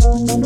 Thank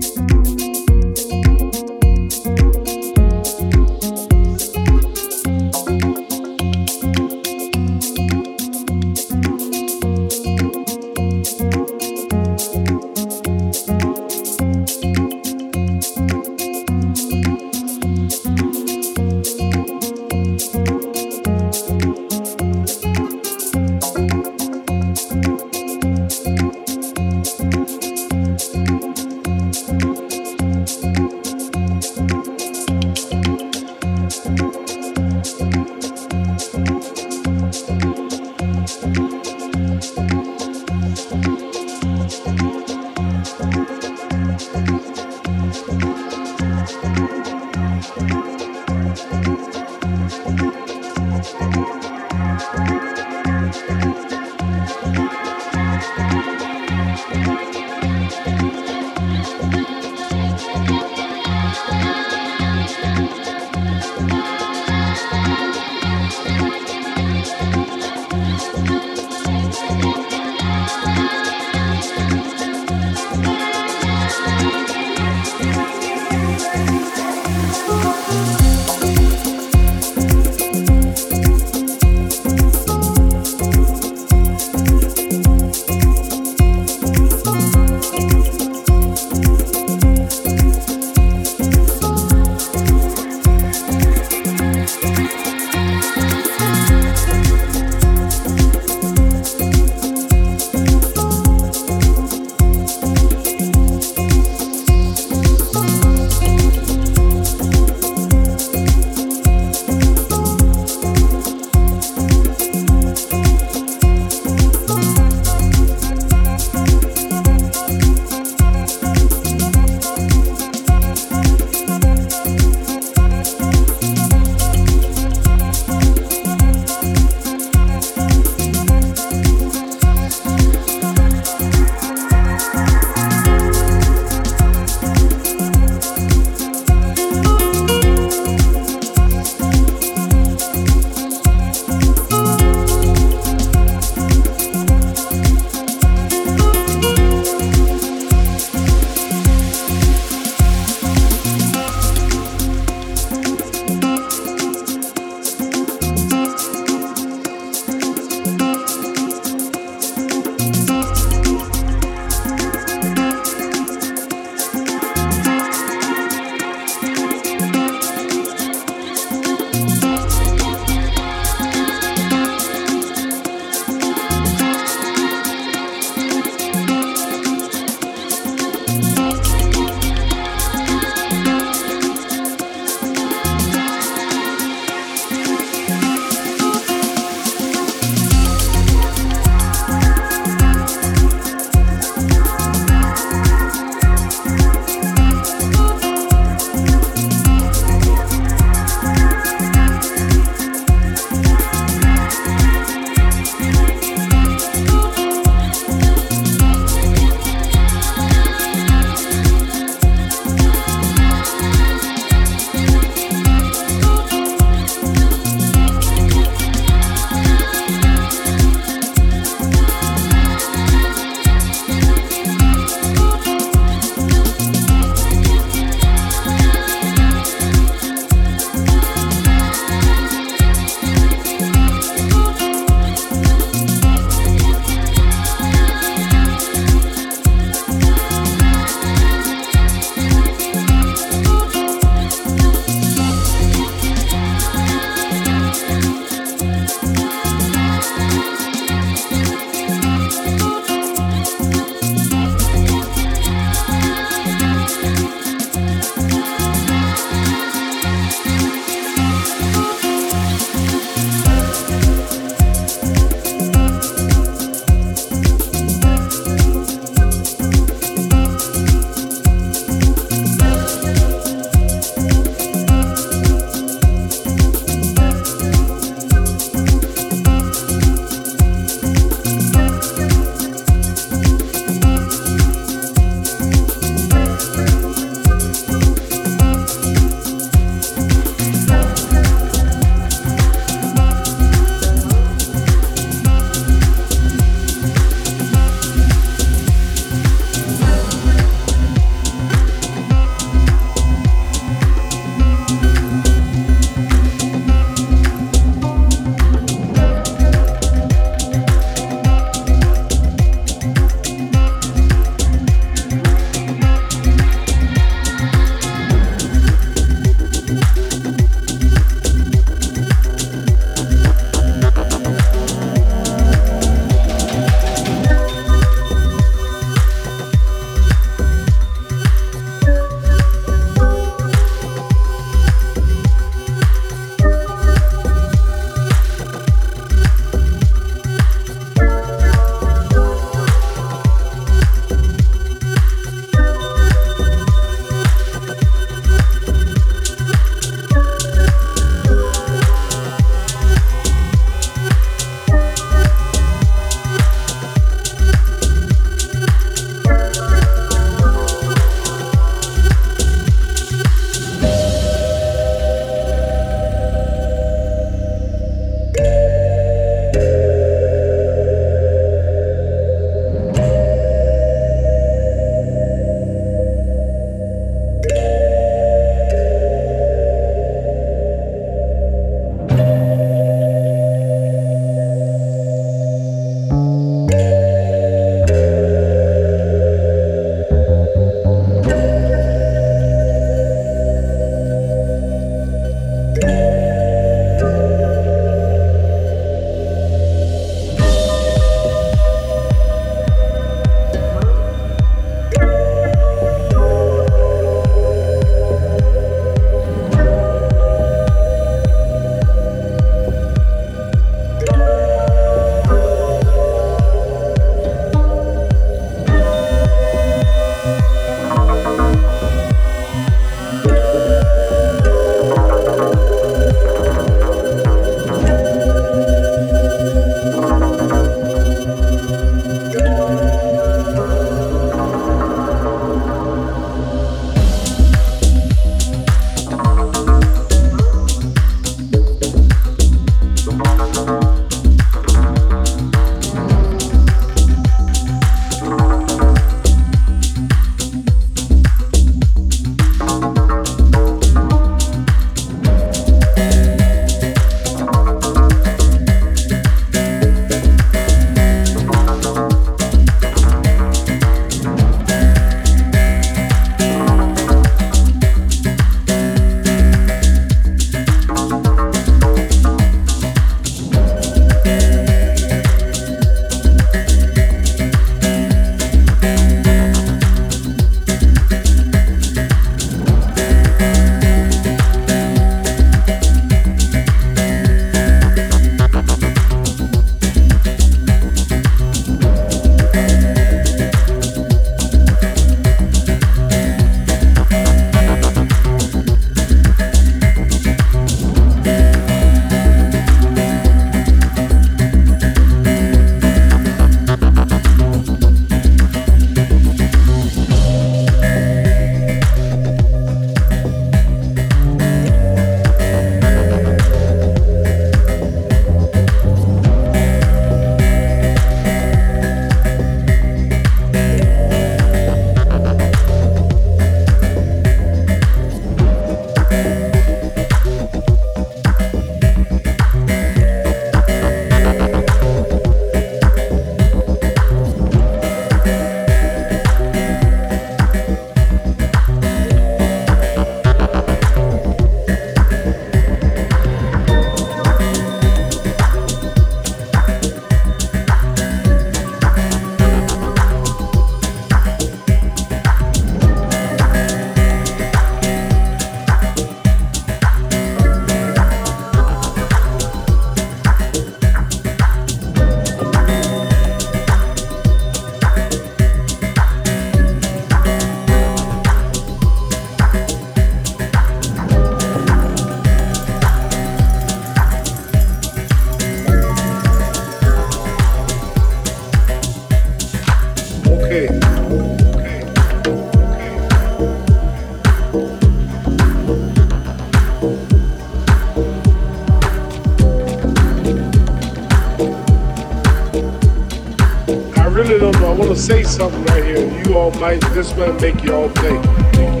Something right here. You all might, this might make you all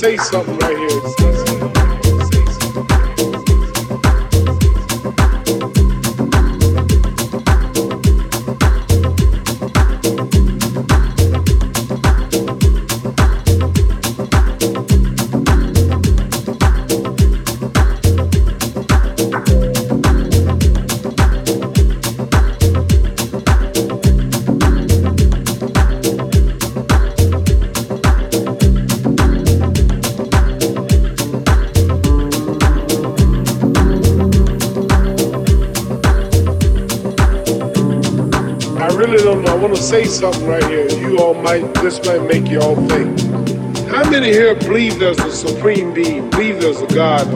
Say something say something right here. You all might, this might make you all think. How many here believe there's a supreme being, believe there's a God?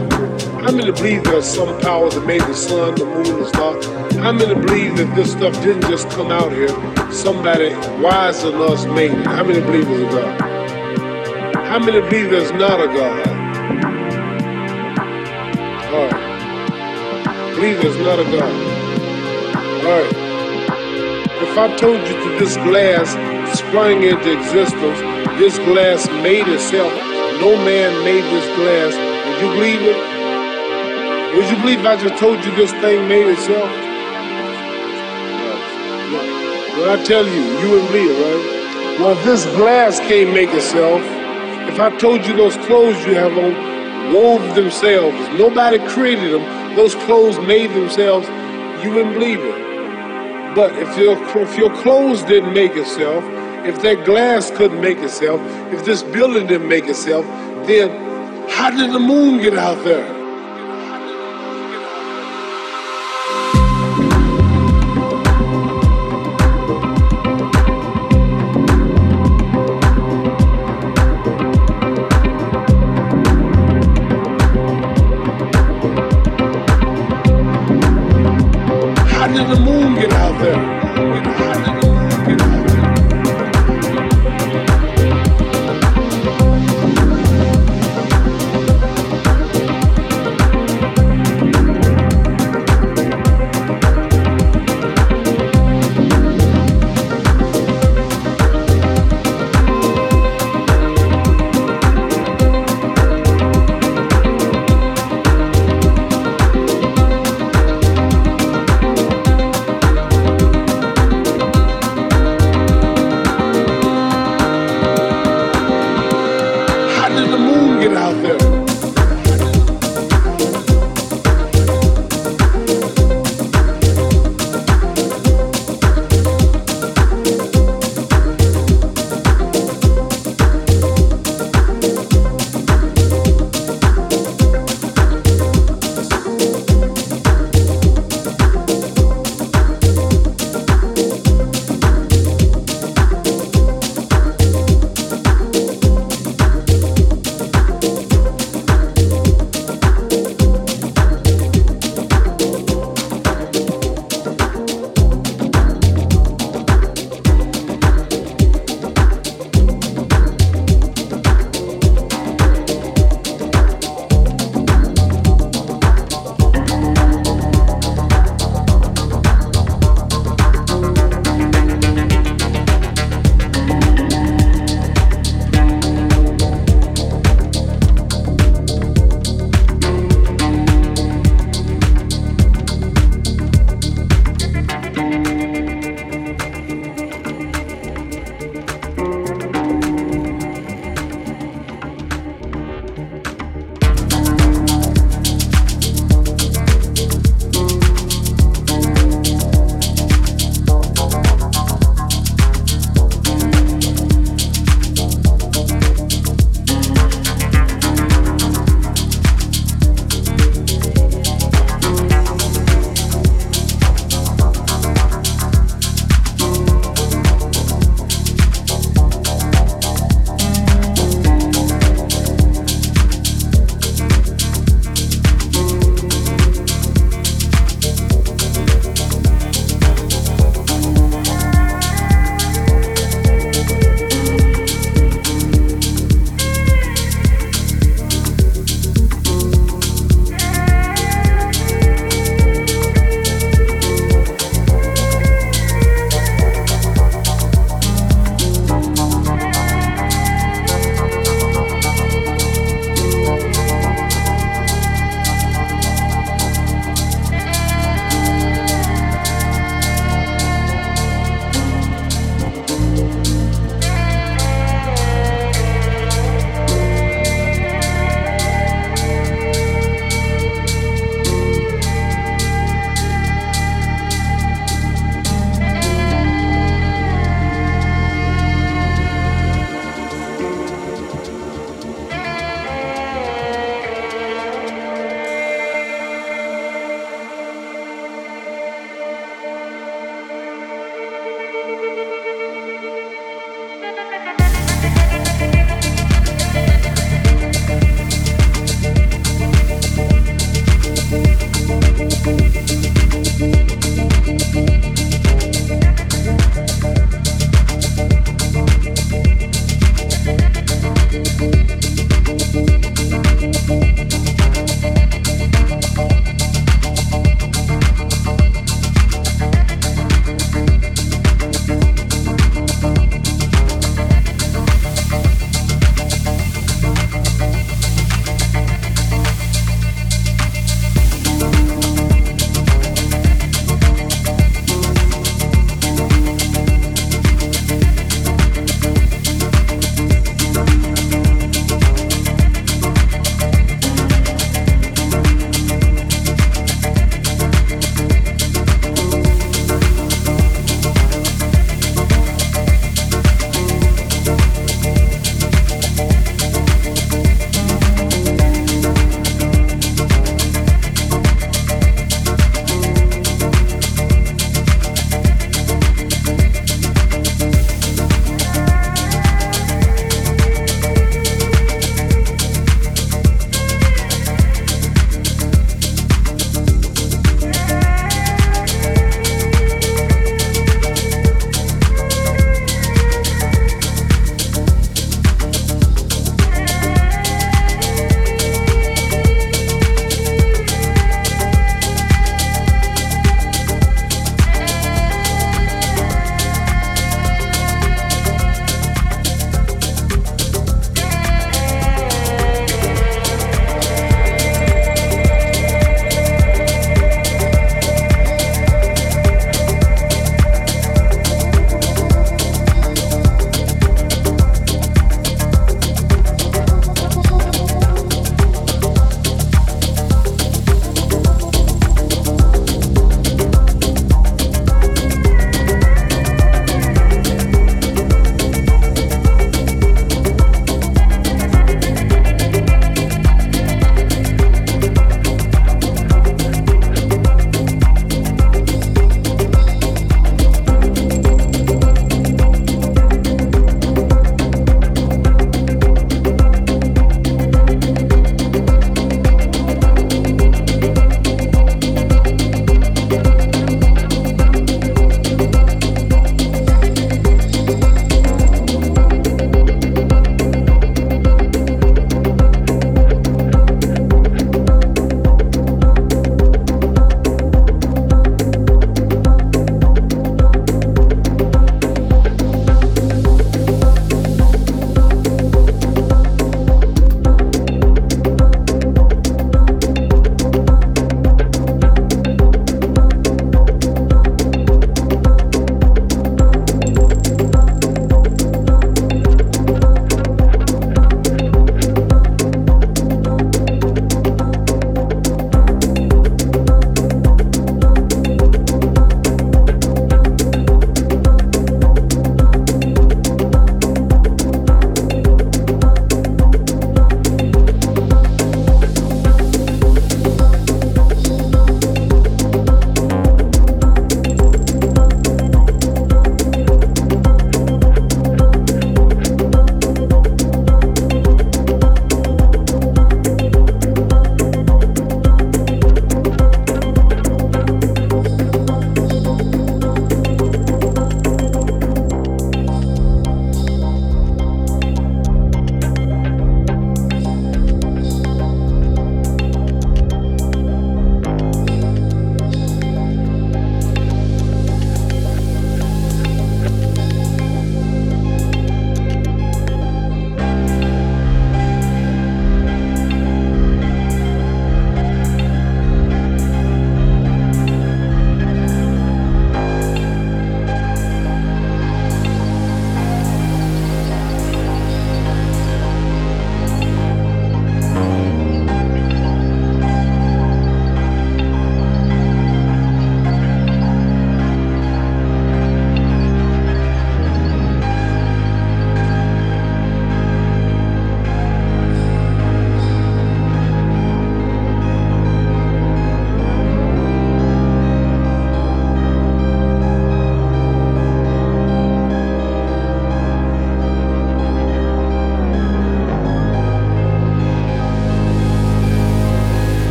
How many believe there's some power that made the sun, the moon, the stars? How many believe that this stuff didn't just come out here? Somebody wiser than us made it. How many believe there's a God? How many believe there's not a God? All right. Believe there's not a God. All right. If I told you that this glass sprang into existence, this glass made itself, no man made this glass, would you believe it? Would you believe if I just told you this thing made itself? Well, I tell you, you wouldn't believe it, right? Well, this glass can't make itself, if I told you those clothes you have on wove themselves, nobody created them, those clothes made themselves, you wouldn't believe it. But if your if your clothes didn't make itself, if that glass couldn't make itself, if this building didn't make itself, then how did the moon get out there?